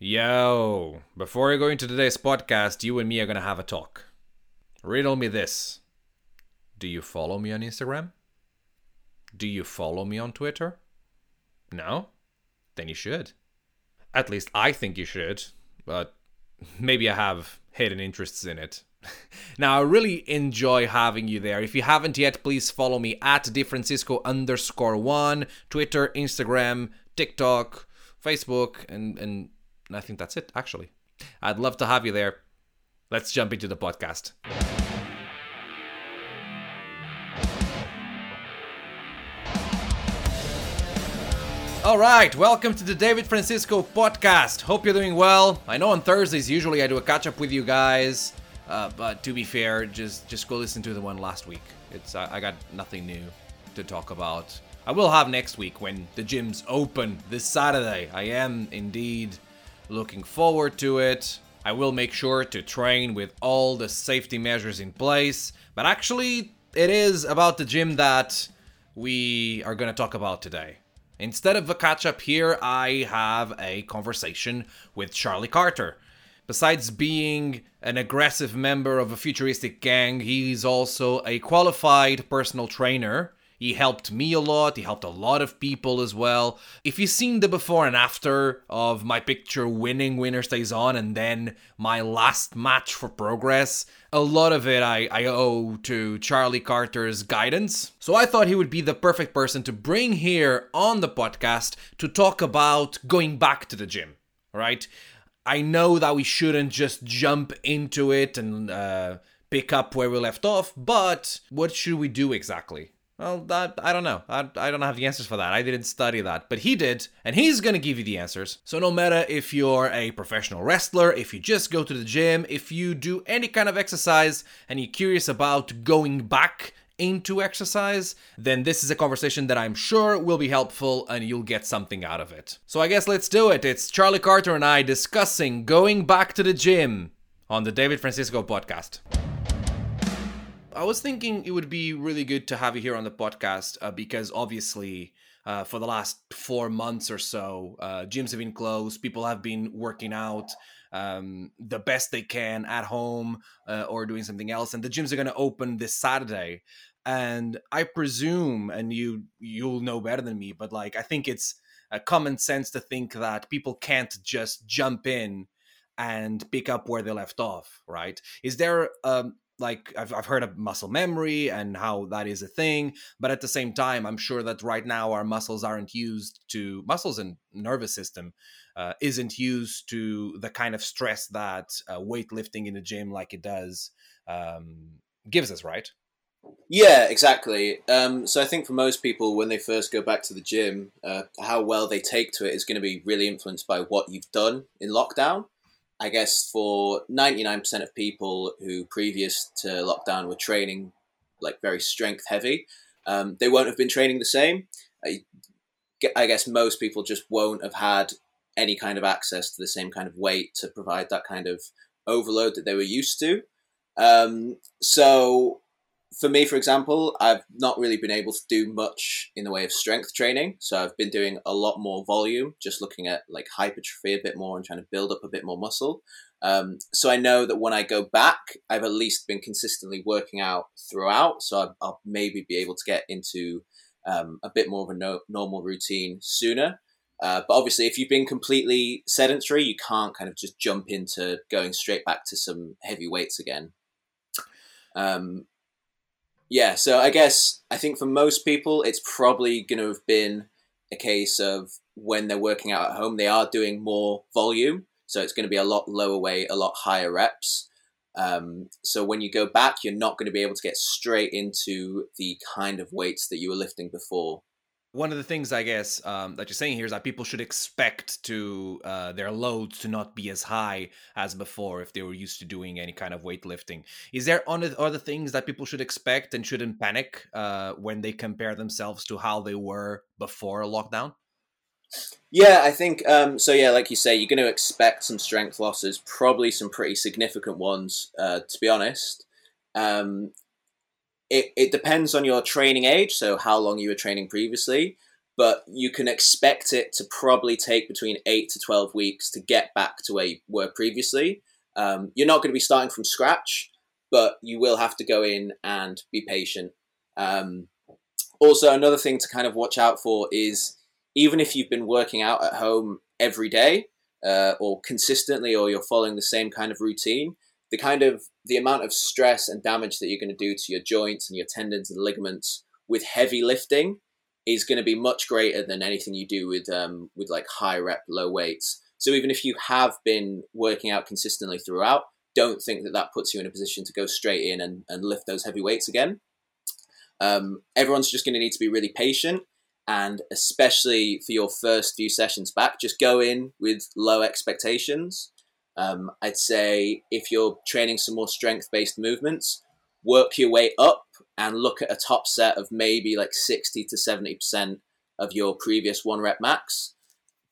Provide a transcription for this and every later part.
Yo, before we go into today's podcast, you and me are to have a talk. Riddle me this Do you follow me on Instagram? Do you follow me on Twitter? No? Then you should. At least I think you should, but maybe I have hidden interests in it. now, I really enjoy having you there. If you haven't yet, please follow me at DeFrancisco underscore one, Twitter, Instagram, TikTok, Facebook, and, and I think that's it, actually. I'd love to have you there. Let's jump into the podcast. All right, welcome to the David Francisco podcast. Hope you're doing well. I know on Thursdays usually I do a catch up with you guys, uh, but to be fair, just just go listen to the one last week. It's uh, I got nothing new to talk about. I will have next week when the gyms open this Saturday. I am indeed looking forward to it. I will make sure to train with all the safety measures in place. But actually, it is about the gym that we are going to talk about today. Instead of a catch up here, I have a conversation with Charlie Carter. Besides being an aggressive member of a futuristic gang, he's also a qualified personal trainer he helped me a lot, he helped a lot of people as well. If you've seen the before and after of my picture winning Winner Stays On and then my last match for progress, a lot of it I, I owe to Charlie Carter's guidance. So I thought he would be the perfect person to bring here on the podcast to talk about going back to the gym, right? I know that we shouldn't just jump into it and uh, pick up where we left off, but what should we do exactly? Well, that I don't know. I, I don't have the answers for that. I didn't study that, but he did, and he's gonna give you the answers. So no matter if you're a professional wrestler, if you just go to the gym, if you do any kind of exercise and you're curious about going back into exercise, then this is a conversation that I'm sure will be helpful and you'll get something out of it. So I guess let's do it. It's Charlie Carter and I discussing going back to the gym on the David Francisco podcast. I was thinking it would be really good to have you here on the podcast uh, because obviously, uh, for the last four months or so, uh, gyms have been closed. People have been working out um, the best they can at home uh, or doing something else, and the gyms are going to open this Saturday. And I presume, and you you'll know better than me, but like I think it's a common sense to think that people can't just jump in and pick up where they left off, right? Is there um, like I've, I've heard of muscle memory and how that is a thing but at the same time i'm sure that right now our muscles aren't used to muscles and nervous system uh, isn't used to the kind of stress that uh, weightlifting in the gym like it does um, gives us right? Yeah exactly. Um, so i think for most people when they first go back to the gym uh, how well they take to it is going to be really influenced by what you've done in lockdown I guess for 99% of people who previous to lockdown were training like very strength heavy, um, they won't have been training the same. I, I guess most people just won't have had any kind of access to the same kind of weight to provide that kind of overload that they were used to. Um, so for me, for example, I've not really been able to do much in the way of strength training. So I've been doing a lot more volume, just looking at like hypertrophy a bit more and trying to build up a bit more muscle. Um, so I know that when I go back, I've at least been consistently working out throughout. So I'll, I'll maybe be able to get into um, a bit more of a no- normal routine sooner. Uh, but obviously, if you've been completely sedentary, you can't kind of just jump into going straight back to some heavy weights again. Um, yeah, so I guess I think for most people, it's probably going to have been a case of when they're working out at home, they are doing more volume. So it's going to be a lot lower weight, a lot higher reps. Um, so when you go back, you're not going to be able to get straight into the kind of weights that you were lifting before one of the things I guess um, that you're saying here is that people should expect to uh, their loads to not be as high as before if they were used to doing any kind of weightlifting. Is there other things that people should expect and shouldn't panic uh, when they compare themselves to how they were before lockdown? Yeah, I think um, so. Yeah, like you say, you're going to expect some strength losses, probably some pretty significant ones. Uh, to be honest, um, it, it depends on your training age, so how long you were training previously. but you can expect it to probably take between eight to 12 weeks to get back to where you were previously. Um, you're not going to be starting from scratch, but you will have to go in and be patient. Um, also, another thing to kind of watch out for is even if you've been working out at home every day uh, or consistently, or you're following the same kind of routine, the kind of the amount of stress and damage that you're going to do to your joints and your tendons and ligaments with heavy lifting is going to be much greater than anything you do with um, with like high rep low weights. So even if you have been working out consistently throughout, don't think that that puts you in a position to go straight in and, and lift those heavy weights again. Um, everyone's just going to need to be really patient, and especially for your first few sessions back, just go in with low expectations. Um, I'd say if you're training some more strength based movements, work your way up and look at a top set of maybe like 60 to 70% of your previous one rep max.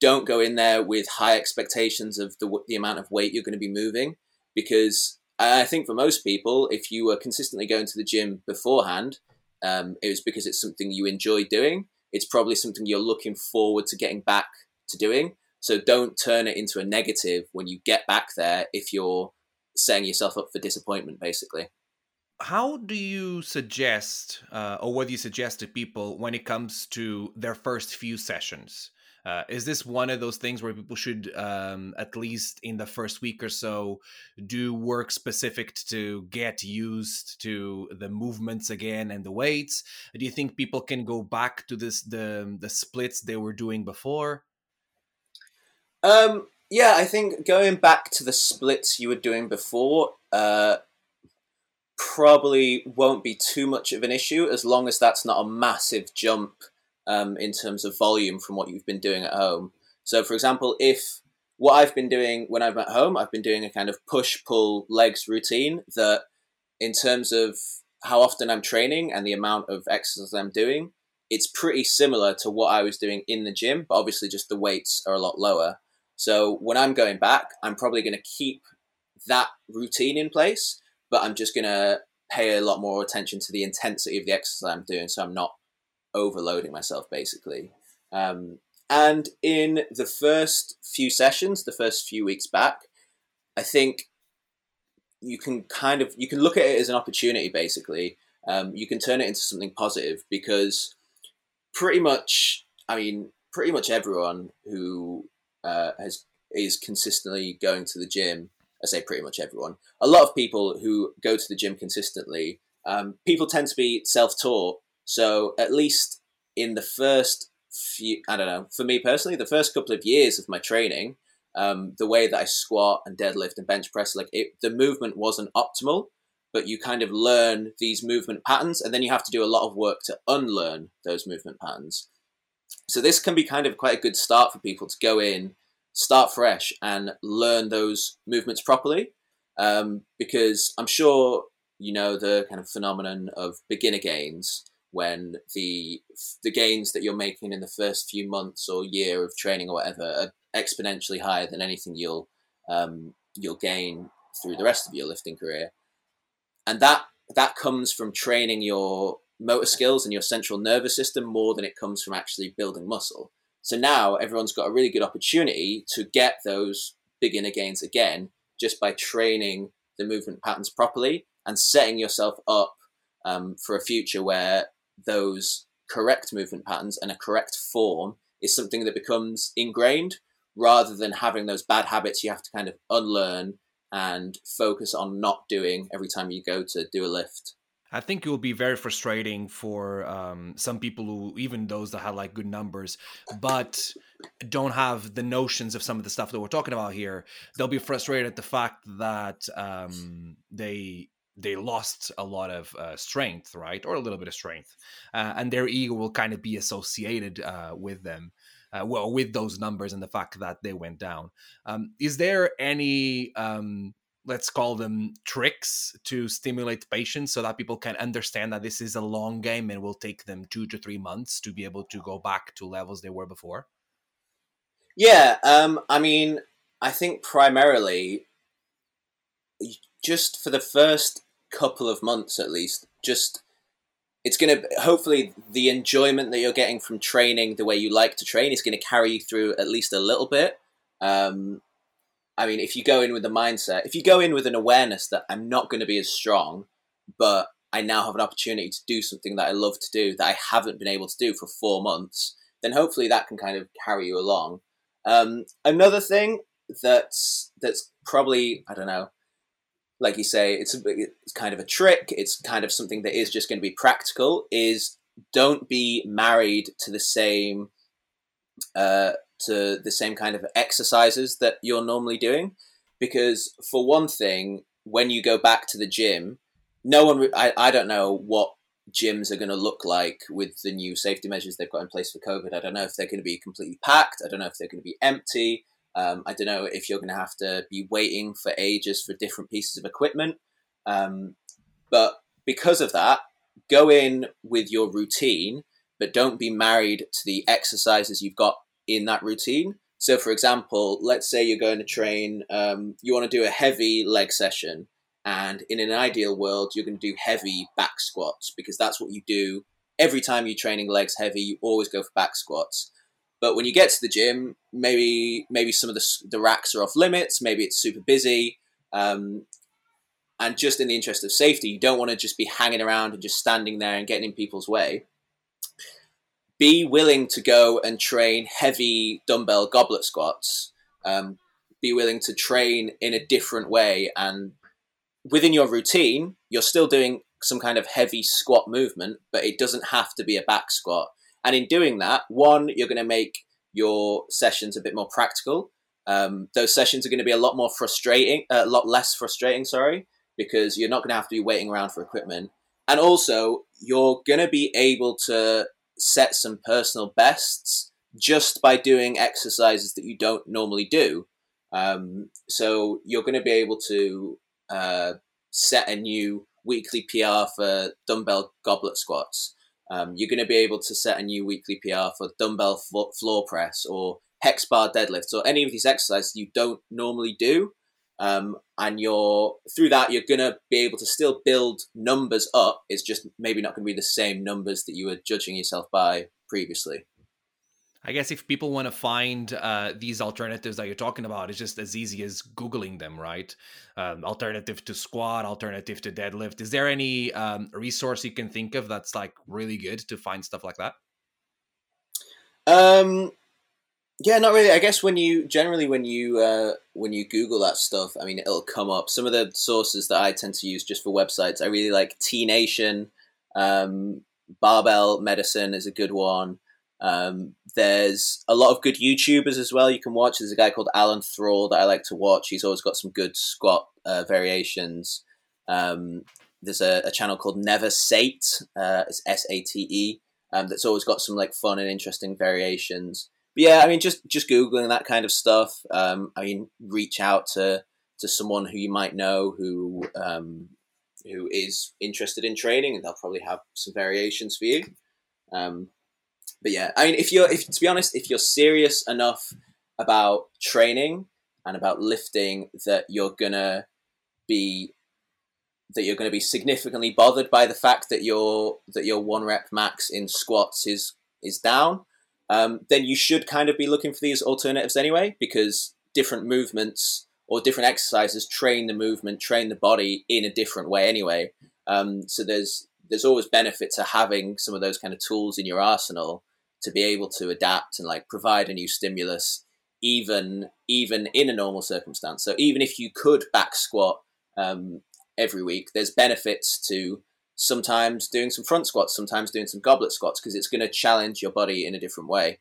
Don't go in there with high expectations of the, the amount of weight you're going to be moving because I think for most people, if you were consistently going to the gym beforehand, um, it was because it's something you enjoy doing. It's probably something you're looking forward to getting back to doing. So don't turn it into a negative when you get back there if you're setting yourself up for disappointment, basically how do you suggest, uh, or what do you suggest to people when it comes to their first few sessions? Uh, is this one of those things where people should, um, at least in the first week or so, do work specific to get used to the movements again and the weights? Do you think people can go back to this the the splits they were doing before? Um, yeah, I think going back to the splits you were doing before, uh, probably won't be too much of an issue as long as that's not a massive jump um, in terms of volume from what you've been doing at home. So, for example, if what I've been doing when I'm at home, I've been doing a kind of push pull legs routine that, in terms of how often I'm training and the amount of exercise I'm doing, it's pretty similar to what I was doing in the gym, but obviously just the weights are a lot lower. So when I'm going back, I'm probably going to keep that routine in place, but I'm just going to pay a lot more attention to the intensity of the exercise I'm doing so I'm not overloading myself basically. Um, and in the first few sessions, the first few weeks back, I think you can kind of you can look at it as an opportunity basically. Um, you can turn it into something positive because pretty much, I mean, pretty much everyone who uh, has is consistently going to the gym I say pretty much everyone. A lot of people who go to the gym consistently, um, people tend to be self-taught. So at least in the first few, I don't know, for me personally, the first couple of years of my training, um, the way that I squat and deadlift and bench press, like it, the movement wasn't optimal, but you kind of learn these movement patterns, and then you have to do a lot of work to unlearn those movement patterns. So this can be kind of quite a good start for people to go in start fresh and learn those movements properly. Um, because I'm sure you know the kind of phenomenon of beginner gains when the the gains that you're making in the first few months or year of training or whatever are exponentially higher than anything you'll um, you'll gain through the rest of your lifting career, and that that comes from training your motor skills and your central nervous system more than it comes from actually building muscle. So now everyone's got a really good opportunity to get those beginner gains again just by training the movement patterns properly and setting yourself up um, for a future where those correct movement patterns and a correct form is something that becomes ingrained rather than having those bad habits you have to kind of unlearn and focus on not doing every time you go to do a lift. I think it will be very frustrating for um, some people who, even those that have like good numbers, but don't have the notions of some of the stuff that we're talking about here. They'll be frustrated at the fact that um, they they lost a lot of uh, strength, right, or a little bit of strength, uh, and their ego will kind of be associated uh, with them. Uh, well, with those numbers and the fact that they went down, um, is there any um, let's call them tricks to stimulate patience so that people can understand that this is a long game and will take them two to three months to be able to go back to levels they were before yeah um, i mean i think primarily just for the first couple of months at least just it's going to hopefully the enjoyment that you're getting from training the way you like to train is going to carry you through at least a little bit. Um, I mean, if you go in with the mindset, if you go in with an awareness that I'm not going to be as strong, but I now have an opportunity to do something that I love to do that I haven't been able to do for four months, then hopefully that can kind of carry you along. Um, another thing that's that's probably I don't know, like you say, it's a, it's kind of a trick. It's kind of something that is just going to be practical. Is don't be married to the same uh, to the same kind of exercises that you're normally doing, because for one thing, when you go back to the gym, no one. I I don't know what gyms are going to look like with the new safety measures they've got in place for COVID. I don't know if they're going to be completely packed. I don't know if they're going to be empty. Um, I don't know if you're going to have to be waiting for ages for different pieces of equipment. Um, but because of that, go in with your routine, but don't be married to the exercises you've got in that routine. So, for example, let's say you're going to train, um, you want to do a heavy leg session, and in an ideal world, you're going to do heavy back squats because that's what you do every time you're training legs heavy. You always go for back squats. But when you get to the gym, maybe maybe some of the, the racks are off limits. Maybe it's super busy. Um, and just in the interest of safety, you don't want to just be hanging around and just standing there and getting in people's way. Be willing to go and train heavy dumbbell goblet squats. Um, be willing to train in a different way. And within your routine, you're still doing some kind of heavy squat movement, but it doesn't have to be a back squat. And in doing that, one, you're going to make your sessions a bit more practical. Um, those sessions are going to be a lot more frustrating, a lot less frustrating, sorry, because you're not going to have to be waiting around for equipment. And also, you're going to be able to set some personal bests just by doing exercises that you don't normally do. Um, so you're going to be able to uh, set a new weekly PR for dumbbell goblet squats. Um, you're going to be able to set a new weekly PR for dumbbell floor press or hex bar deadlifts or any of these exercises you don't normally do. Um, and you're through that you're going to be able to still build numbers up. It's just maybe not going to be the same numbers that you were judging yourself by previously. I guess if people want to find uh, these alternatives that you're talking about, it's just as easy as Googling them, right? Um, alternative to squat, alternative to deadlift. Is there any um, resource you can think of that's like really good to find stuff like that? Um, yeah, not really. I guess when you generally when you uh, when you Google that stuff, I mean, it'll come up. Some of the sources that I tend to use just for websites, I really like T Nation, um, Barbell Medicine is a good one. Um, there's a lot of good YouTubers as well you can watch. There's a guy called Alan Thrall that I like to watch. He's always got some good squat uh, variations. Um, there's a, a, channel called Never Sate. Uh, it's S A T E. Um, that's always got some like fun and interesting variations. Yeah, I mean, just just googling that kind of stuff. Um, I mean, reach out to to someone who you might know who um, who is interested in training, and they'll probably have some variations for you. Um, but yeah, I mean, if you're, if to be honest, if you're serious enough about training and about lifting, that you're gonna be that you're going to be significantly bothered by the fact that your that your one rep max in squats is is down, um, then you should kind of be looking for these alternatives anyway, because different movements or different exercises train the movement, train the body in a different way anyway. Um, so there's there's always benefit to having some of those kind of tools in your arsenal to be able to adapt and like provide a new stimulus even even in a normal circumstance so even if you could back squat um, every week there's benefits to sometimes doing some front squats sometimes doing some goblet squats because it's going to challenge your body in a different way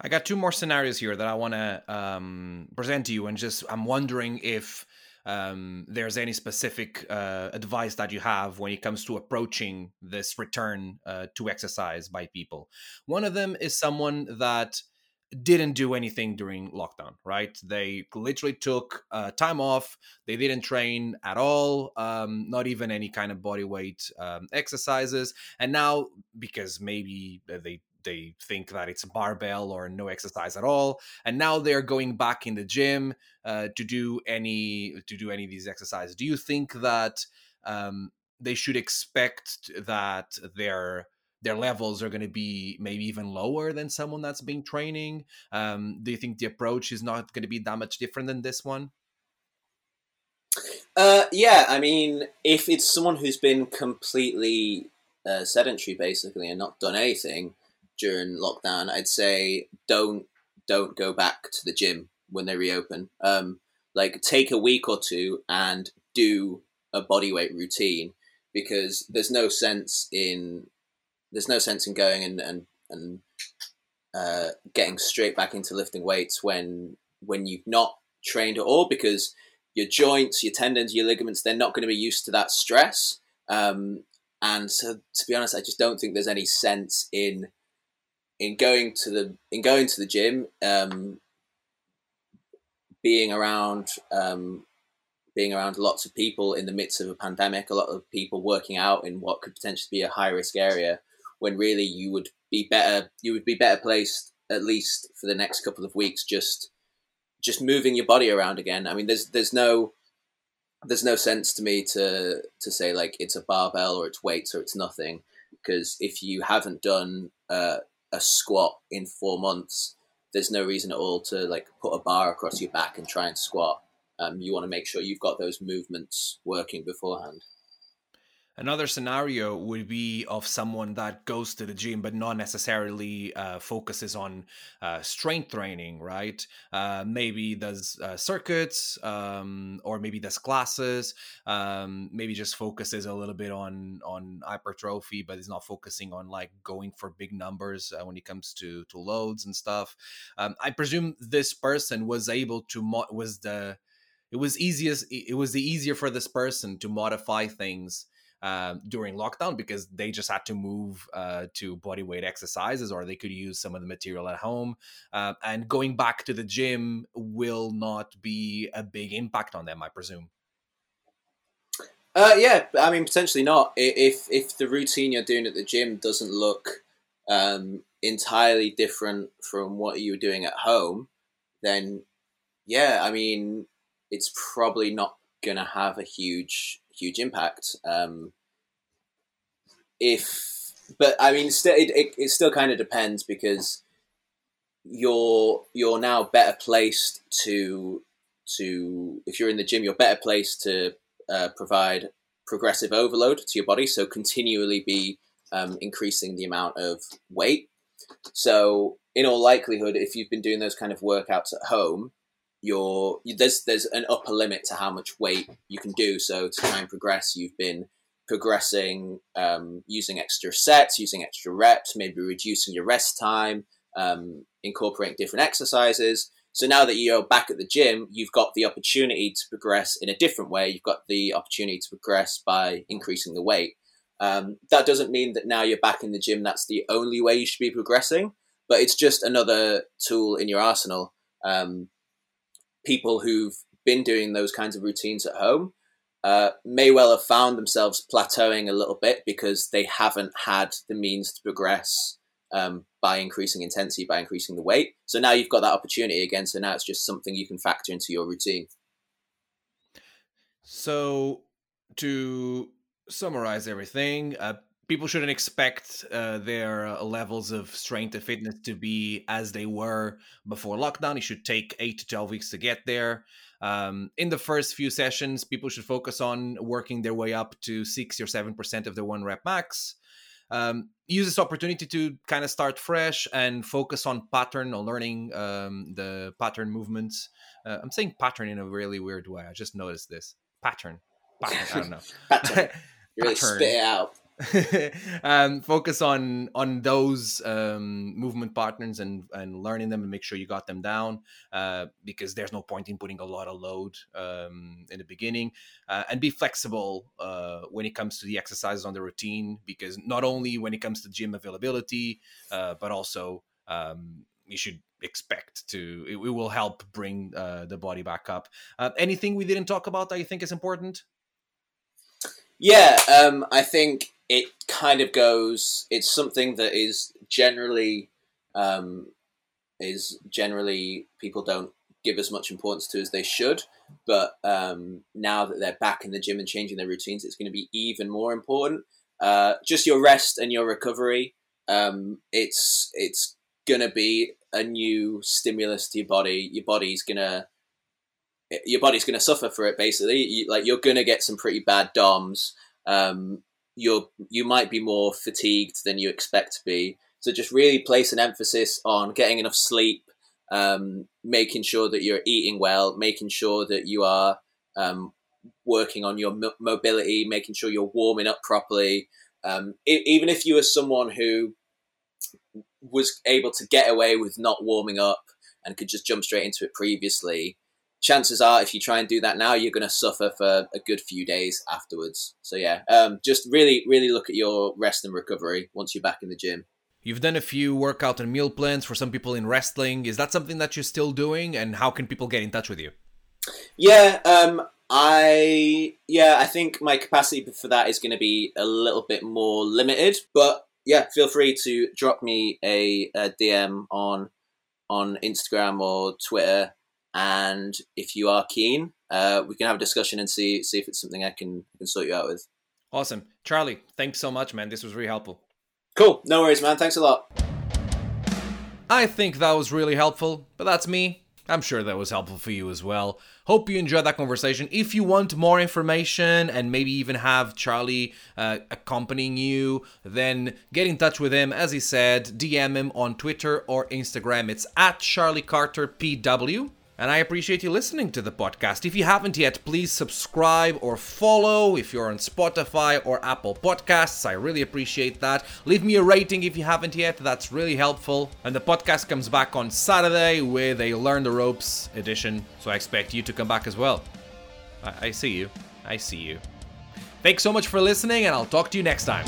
i got two more scenarios here that i want to um, present to you and just i'm wondering if um, there's any specific uh, advice that you have when it comes to approaching this return uh, to exercise by people. One of them is someone that didn't do anything during lockdown, right? They literally took uh, time off. They didn't train at all, um, not even any kind of body weight um, exercises. And now, because maybe they they think that it's a barbell or no exercise at all and now they're going back in the gym uh, to do any to do any of these exercises do you think that um, they should expect that their their levels are going to be maybe even lower than someone that's been training? Um, do you think the approach is not going to be that much different than this one? Uh, yeah, I mean, if it's someone who's been completely uh, sedentary, basically, and not done anything during lockdown, I'd say don't don't go back to the gym when they reopen. Um, like, take a week or two and do a bodyweight routine because there's no sense in there's no sense in going and and and uh, getting straight back into lifting weights when when you've not trained at all because your joints, your tendons, your ligaments, they're not going to be used to that stress. Um, and so, to be honest, I just don't think there's any sense in in going to the in going to the gym, um, being around um, being around lots of people in the midst of a pandemic, a lot of people working out in what could potentially be a high risk area, when really you would be better you would be better placed at least for the next couple of weeks just just moving your body around again. I mean, there's there's no there's no sense to me to to say like it's a barbell or it's weights or it's nothing because if you haven't done uh, a squat in four months, there's no reason at all to like put a bar across your back and try and squat. Um, you want to make sure you've got those movements working beforehand. Another scenario would be of someone that goes to the gym but not necessarily uh, focuses on uh, strength training, right? Uh, maybe does uh, circuits um, or maybe does classes. Um, maybe just focuses a little bit on on hypertrophy, but is not focusing on like going for big numbers uh, when it comes to to loads and stuff. Um, I presume this person was able to mo- was the it was easiest it was the easier for this person to modify things uh, during lockdown because they just had to move uh, to body weight exercises or they could use some of the material at home. Uh, and going back to the gym will not be a big impact on them, I presume. Uh, yeah, I mean potentially not. If if the routine you're doing at the gym doesn't look um, entirely different from what you were doing at home, then yeah, I mean it's probably not going to have a huge huge impact. Um, if, but I mean, it, it, it still kind of depends because you're you're now better placed to to if you're in the gym, you're better placed to uh, provide progressive overload to your body. So continually be um, increasing the amount of weight. So in all likelihood, if you've been doing those kind of workouts at home, there's there's an upper limit to how much weight you can do. So to try and progress, you've been progressing um, using extra sets, using extra reps, maybe reducing your rest time, um, incorporating different exercises. So now that you're back at the gym, you've got the opportunity to progress in a different way. You've got the opportunity to progress by increasing the weight. Um, that doesn't mean that now you're back in the gym. That's the only way you should be progressing, but it's just another tool in your arsenal. Um, people who've been doing those kinds of routines at home uh, may well have found themselves plateauing a little bit because they haven't had the means to progress um, by increasing intensity, by increasing the weight. So now you've got that opportunity again. So now it's just something you can factor into your routine. So to summarize everything, uh, people shouldn't expect uh, their uh, levels of strength and fitness to be as they were before lockdown. It should take eight to 12 weeks to get there. Um, in the first few sessions, people should focus on working their way up to six or 7% of their one rep max. Um, use this opportunity to kind of start fresh and focus on pattern or learning um, the pattern movements. Uh, I'm saying pattern in a really weird way. I just noticed this pattern. Pattern. I don't know. pattern. You really pattern. spit out. um, focus on on those um, movement patterns and and learning them and make sure you got them down uh, because there's no point in putting a lot of load um, in the beginning. Uh, and be flexible uh, when it comes to the exercises on the routine because not only when it comes to gym availability uh, but also um, you should expect to it, it will help bring uh, the body back up. Uh, anything we didn't talk about that you think is important yeah, um, I think it kind of goes. It's something that is generally um, is generally people don't give as much importance to as they should. But um, now that they're back in the gym and changing their routines, it's going to be even more important. Uh, just your rest and your recovery. Um, it's it's gonna be a new stimulus to your body. Your body's gonna your body's gonna suffer for it. Basically, you, like you're gonna get some pretty bad DOMs. Um, you're you might be more fatigued than you expect to be. So just really place an emphasis on getting enough sleep, um, making sure that you're eating well, making sure that you are um, working on your mo- mobility, making sure you're warming up properly. Um, even if you are someone who was able to get away with not warming up and could just jump straight into it previously, chances are if you try and do that now, you're going to suffer for a good few days afterwards. So yeah, um, just really, really look at your rest and recovery once you're back in the gym. You've done a few workout and meal plans for some people in wrestling. Is that something that you're still doing? And how can people get in touch with you? Yeah, um, I yeah, I think my capacity for that is going to be a little bit more limited. But yeah, feel free to drop me a, a DM on on Instagram or Twitter, and if you are keen, uh, we can have a discussion and see see if it's something I can can sort you out with. Awesome, Charlie. Thanks so much, man. This was really helpful. Cool. No worries, man. Thanks a lot. I think that was really helpful, but that's me. I'm sure that was helpful for you as well. Hope you enjoyed that conversation. If you want more information and maybe even have Charlie uh, accompanying you, then get in touch with him. As he said, DM him on Twitter or Instagram. It's at Charlie Carter PW and I appreciate you listening to the podcast. If you haven't yet, please subscribe or follow if you're on Spotify or Apple Podcasts. I really appreciate that. Leave me a rating if you haven't yet, that's really helpful. And the podcast comes back on Saturday with a Learn the Ropes edition, so I expect you to come back as well. I, I see you. I see you. Thanks so much for listening, and I'll talk to you next time.